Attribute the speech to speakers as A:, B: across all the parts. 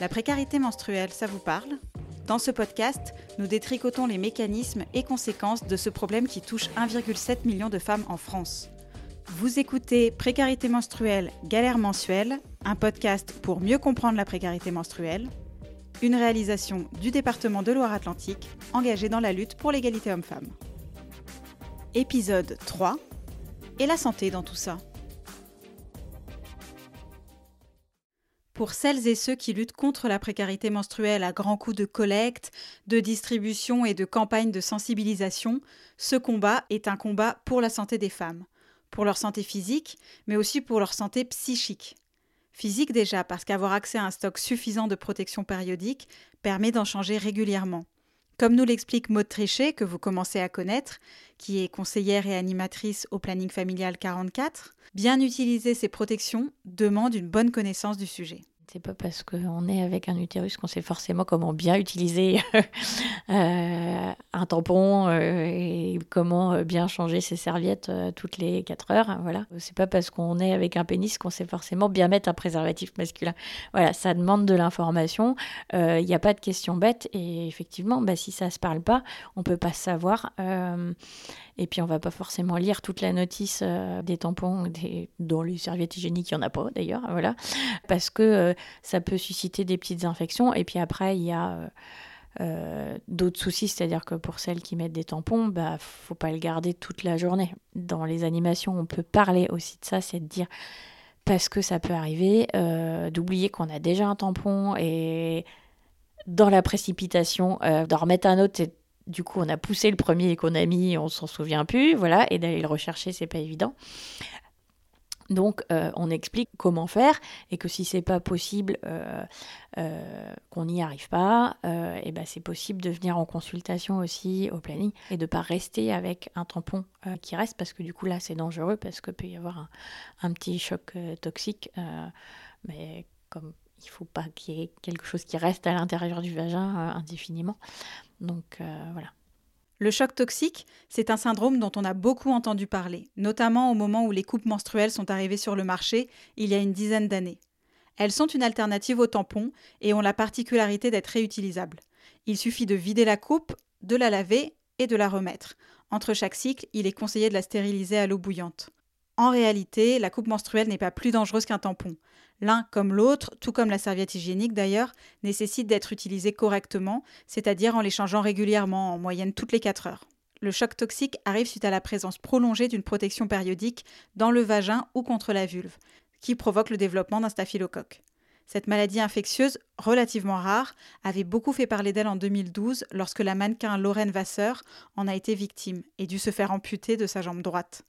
A: La précarité menstruelle, ça vous parle? Dans ce podcast, nous détricotons les mécanismes et conséquences de ce problème qui touche 1,7 million de femmes en France. Vous écoutez Précarité menstruelle, galère mensuelle, un podcast pour mieux comprendre la précarité menstruelle, une réalisation du département de Loire-Atlantique engagé dans la lutte pour l'égalité homme-femme. Épisode 3 Et la santé dans tout ça Pour celles et ceux qui luttent contre la précarité menstruelle à grands coups de collecte, de distribution et de campagnes de sensibilisation, ce combat est un combat pour la santé des femmes, pour leur santé physique, mais aussi pour leur santé psychique. Physique déjà, parce qu'avoir accès à un stock suffisant de protection périodique permet d'en changer régulièrement. Comme nous l'explique Maud Tréchet, que vous commencez à connaître, qui est conseillère et animatrice au planning familial 44, bien utiliser ces protections demande une bonne connaissance du sujet.
B: C'est pas parce qu'on est avec un utérus qu'on sait forcément comment bien utiliser euh, un tampon euh, et comment euh, bien changer ses serviettes toutes les 4 heures. Voilà. C'est pas parce qu'on est avec un pénis qu'on sait forcément bien mettre un préservatif masculin. Voilà, ça demande de l'information. Il n'y a pas de question bête et effectivement, bah, si ça se parle pas, on peut pas savoir. Et puis on va pas forcément lire toute la notice euh, des tampons, des... dont les serviettes hygiéniques, il n'y en a pas d'ailleurs, voilà, parce que euh, ça peut susciter des petites infections. Et puis après, il y a euh, d'autres soucis, c'est-à-dire que pour celles qui mettent des tampons, bah faut pas le garder toute la journée. Dans les animations, on peut parler aussi de ça, c'est de dire parce que ça peut arriver d'oublier qu'on a déjà un tampon et dans la précipitation, d'en remettre un autre, du coup, on a poussé le premier qu'on a mis, on s'en souvient plus, voilà, et d'aller le rechercher, c'est pas évident. Donc, euh, on explique comment faire et que si c'est pas possible, euh, euh, qu'on n'y arrive pas, et ben c'est possible de venir en consultation aussi au planning et de pas rester avec un tampon qui reste parce que du coup là c'est dangereux parce que peut y avoir un, un petit choc toxique, mais comme il faut pas qu'il y ait quelque chose qui reste à l'intérieur du vagin indéfiniment. Donc euh, voilà.
A: Le choc toxique, c'est un syndrome dont on a beaucoup entendu parler, notamment au moment où les coupes menstruelles sont arrivées sur le marché il y a une dizaine d'années. Elles sont une alternative aux tampons et ont la particularité d'être réutilisables. Il suffit de vider la coupe, de la laver et de la remettre. Entre chaque cycle, il est conseillé de la stériliser à l'eau bouillante. En réalité, la coupe menstruelle n'est pas plus dangereuse qu'un tampon. L'un comme l'autre, tout comme la serviette hygiénique d'ailleurs, nécessite d'être utilisé correctement, c'est-à-dire en les changeant régulièrement, en moyenne toutes les 4 heures. Le choc toxique arrive suite à la présence prolongée d'une protection périodique dans le vagin ou contre la vulve, qui provoque le développement d'un staphylocoque. Cette maladie infectieuse, relativement rare, avait beaucoup fait parler d'elle en 2012 lorsque la mannequin Lorraine Vasseur en a été victime et dut se faire amputer de sa jambe droite.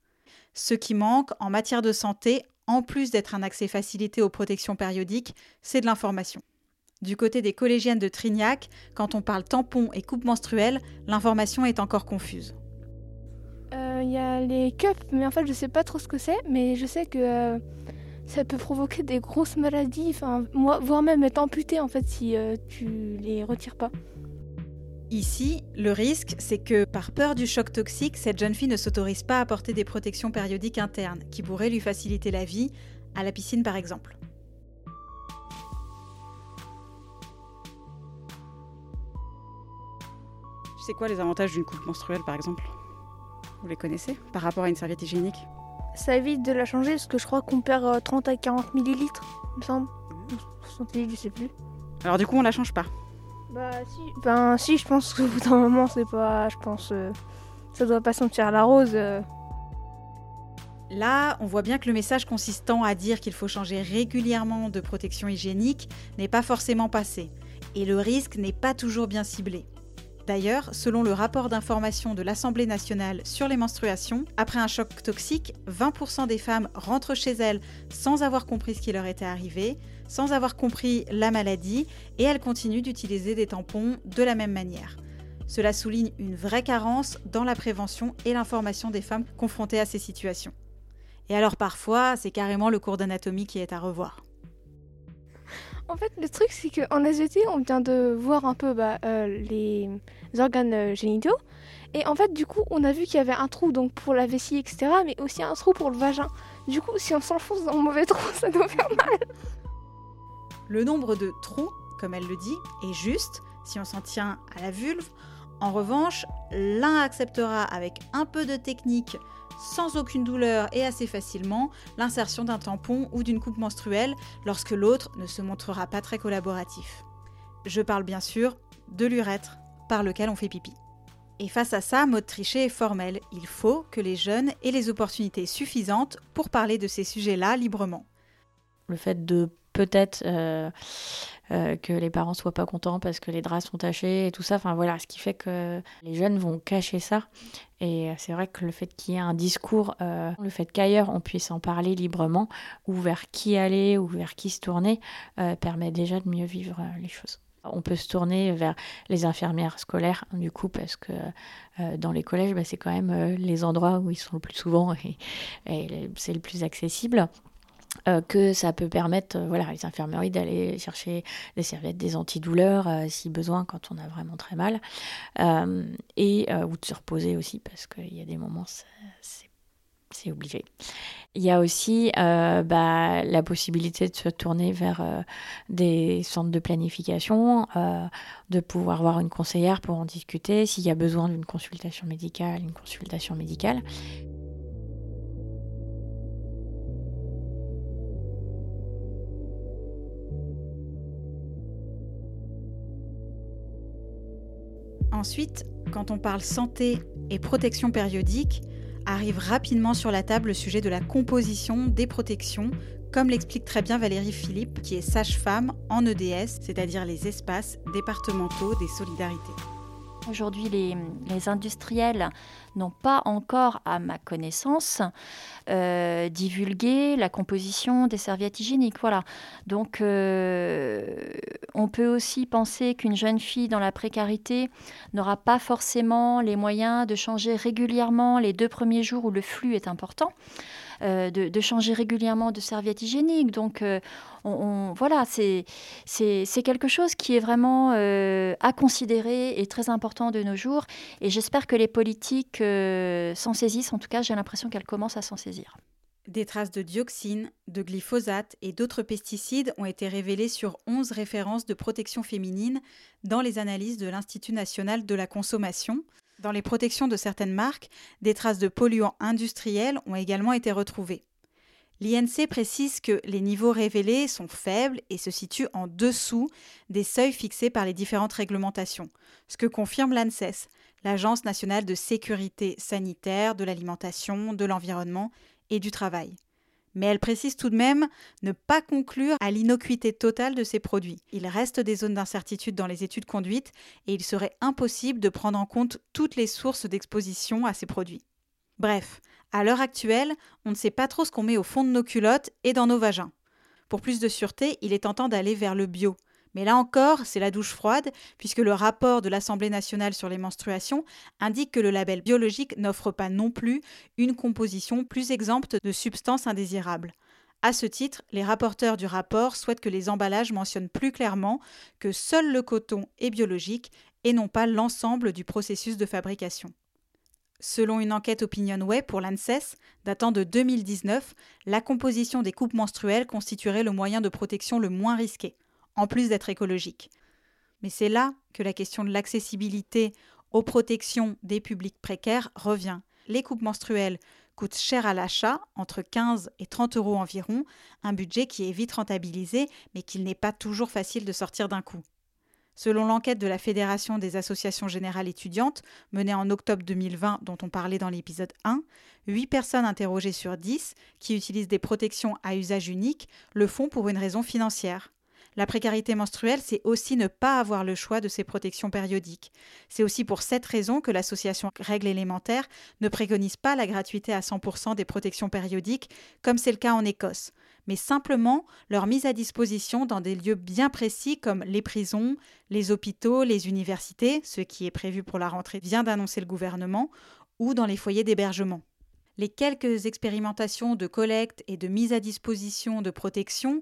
A: Ce qui manque en matière de santé en plus d'être un accès facilité aux protections périodiques, c'est de l'information. Du côté des collégiennes de Trignac, quand on parle tampons et coupe menstruelle, l'information est encore confuse.
C: Euh, il y a les cups, mais en fait je sais pas trop ce que c'est, mais je sais que euh, ça peut provoquer des grosses maladies, voire même être amputé en fait si euh, tu les retires pas.
A: Ici, le risque, c'est que par peur du choc toxique, cette jeune fille ne s'autorise pas à porter des protections périodiques internes qui pourraient lui faciliter la vie, à la piscine par exemple. C'est quoi les avantages d'une coupe menstruelle par exemple? Vous les connaissez? Par rapport à une serviette hygiénique?
C: Ça évite de la changer parce que je crois qu'on perd 30 euh, à 40 millilitres, il me semble. 60 je sais plus.
A: Alors du coup, on la change pas
C: bah si, ben si, je pense qu'au bout d'un moment, c'est pas, je pense, euh, ça doit pas sentir la rose. Euh.
A: Là, on voit bien que le message consistant à dire qu'il faut changer régulièrement de protection hygiénique n'est pas forcément passé, et le risque n'est pas toujours bien ciblé. D'ailleurs, selon le rapport d'information de l'Assemblée nationale sur les menstruations, après un choc toxique, 20% des femmes rentrent chez elles sans avoir compris ce qui leur était arrivé, sans avoir compris la maladie et elles continuent d'utiliser des tampons de la même manière. Cela souligne une vraie carence dans la prévention et l'information des femmes confrontées à ces situations. Et alors parfois, c'est carrément le cours d'anatomie qui est à revoir.
C: En fait, le truc, c'est qu'en SVT, on vient de voir un peu bah, euh, les organes euh, génitaux. Et en fait, du coup, on a vu qu'il y avait un trou donc pour la vessie, etc., mais aussi un trou pour le vagin. Du coup, si on s'enfonce dans le mauvais trou, ça doit faire mal.
A: Le nombre de trous comme elle le dit, est juste si on s'en tient à la vulve. En revanche, l'un acceptera avec un peu de technique, sans aucune douleur et assez facilement, l'insertion d'un tampon ou d'une coupe menstruelle lorsque l'autre ne se montrera pas très collaboratif. Je parle bien sûr de l'urètre par lequel on fait pipi. Et face à ça, mode tricher est formel. Il faut que les jeunes aient les opportunités suffisantes pour parler de ces sujets-là librement.
B: Le fait de peut-être euh, euh, que les parents soient pas contents parce que les draps sont tachés et tout ça. Enfin voilà, ce qui fait que les jeunes vont cacher ça. Et c'est vrai que le fait qu'il y ait un discours, euh, le fait qu'ailleurs on puisse en parler librement, ou vers qui aller, ou vers qui se tourner, permet déjà de mieux vivre les choses. On peut se tourner vers les infirmières scolaires, du coup, parce que euh, dans les collèges, bah, c'est quand même euh, les endroits où ils sont le plus souvent et, c'est le plus accessible. Euh, que ça peut permettre, voilà, les infirmeries d'aller chercher des serviettes, des antidouleurs, si besoin, quand on a vraiment très mal, et ou de se reposer aussi, parce qu'il y a des moments, c'est obligé. Il y a aussi euh, bah, la possibilité de se tourner vers euh, des centres de planification, euh, de pouvoir voir une conseillère pour en discuter, s'il y a besoin d'une consultation médicale, une consultation médicale.
A: Ensuite, quand on parle santé et protection périodique, arrive rapidement sur la table le sujet de la composition des protections, comme l'explique très bien Valérie Philippe, qui est sage-femme en EDS, c'est-à-dire les espaces départementaux des solidarités.
D: Aujourd'hui, les, industriels n'ont pas encore, à ma connaissance, euh, divulgué la composition des serviettes hygiéniques. Voilà. Donc, euh, on peut aussi penser qu'une jeune fille dans la précarité n'aura pas forcément les moyens de changer régulièrement les deux premiers jours où le flux est important. Euh, de, changer régulièrement de serviettes hygiéniques. Donc, on, voilà, c'est quelque chose qui est vraiment à considérer et très important de nos jours. Et j'espère que les politiques s'en saisissent. En tout cas, j'ai l'impression qu'elles commencent à s'en saisir.
A: Des traces de dioxine, de glyphosate et d'autres pesticides ont été révélées sur 11 références de protection féminine dans les analyses de l'Institut national de la consommation. Dans les protections de certaines marques, des traces de polluants industriels ont également été retrouvées. L'INC précise que les niveaux révélés sont faibles et se situent en dessous des seuils fixés par les différentes réglementations, ce que confirme l'ANSES, l'Agence nationale de sécurité sanitaire, de l'alimentation, de l'environnement et du travail mais elle précise tout de même ne pas conclure à l'innocuité totale de ces produits. Il reste des zones d'incertitude dans les études conduites et il serait impossible de prendre en compte toutes les sources d'exposition à ces produits. Bref, à l'heure actuelle, on ne sait pas trop ce qu'on met au fond de nos culottes et dans nos vagins. Pour plus de sûreté, il est tentant d'aller vers le bio, mais là encore, c'est la douche froide, puisque le rapport de l'Assemblée nationale sur les menstruations indique que le label biologique n'offre pas non plus une composition plus exempte de substances indésirables. À ce titre, les rapporteurs du rapport souhaitent que les emballages mentionnent plus clairement que seul le coton est biologique et non pas l'ensemble du processus de fabrication. Selon une enquête OpinionWay pour l'ANSES datant de 2019, la composition des coupes menstruelles constituerait le moyen de protection le moins risqué en plus d'être écologique. Mais c'est là que la question de l'accessibilité aux protections des publics précaires revient. Les coupes menstruelles coûtent cher à l'achat, entre 15 et 30 euros environ, un budget qui est vite rentabilisé, mais qu'il n'est pas toujours facile de sortir d'un coup. Selon l'enquête de la Fédération des associations générales étudiantes, menée en octobre 2020, dont on parlait dans l'épisode 1, 8 personnes interrogées sur 10 qui utilisent des protections à usage unique le font pour une raison financière. La précarité menstruelle, c'est aussi ne pas avoir le choix de ces protections périodiques. C'est aussi pour cette raison que l'association Règles élémentaires ne préconise pas la gratuité à 100% des protections périodiques, comme c'est le cas en Écosse, mais simplement leur mise à disposition dans des lieux bien précis comme les prisons, les hôpitaux, les universités, ce qui est prévu pour la rentrée vient d'annoncer le gouvernement, ou dans les foyers d'hébergement. Les quelques expérimentations de collecte et de mise à disposition de protection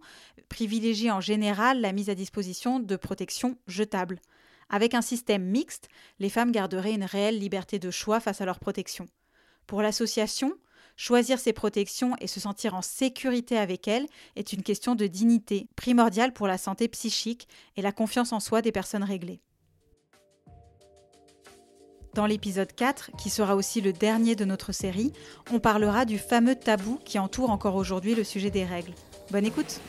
A: privilégient en général la mise à disposition de protection jetable. Avec un système mixte, les femmes garderaient une réelle liberté de choix face à leur protection. Pour l'association, Choisir ses protections et se sentir en sécurité avec elles est une question de dignité, primordiale pour la santé psychique et la confiance en soi des personnes réglées. Dans l'épisode 4, qui sera aussi le dernier de notre série, on parlera du fameux tabou qui entoure encore aujourd'hui le sujet des règles. Bonne écoute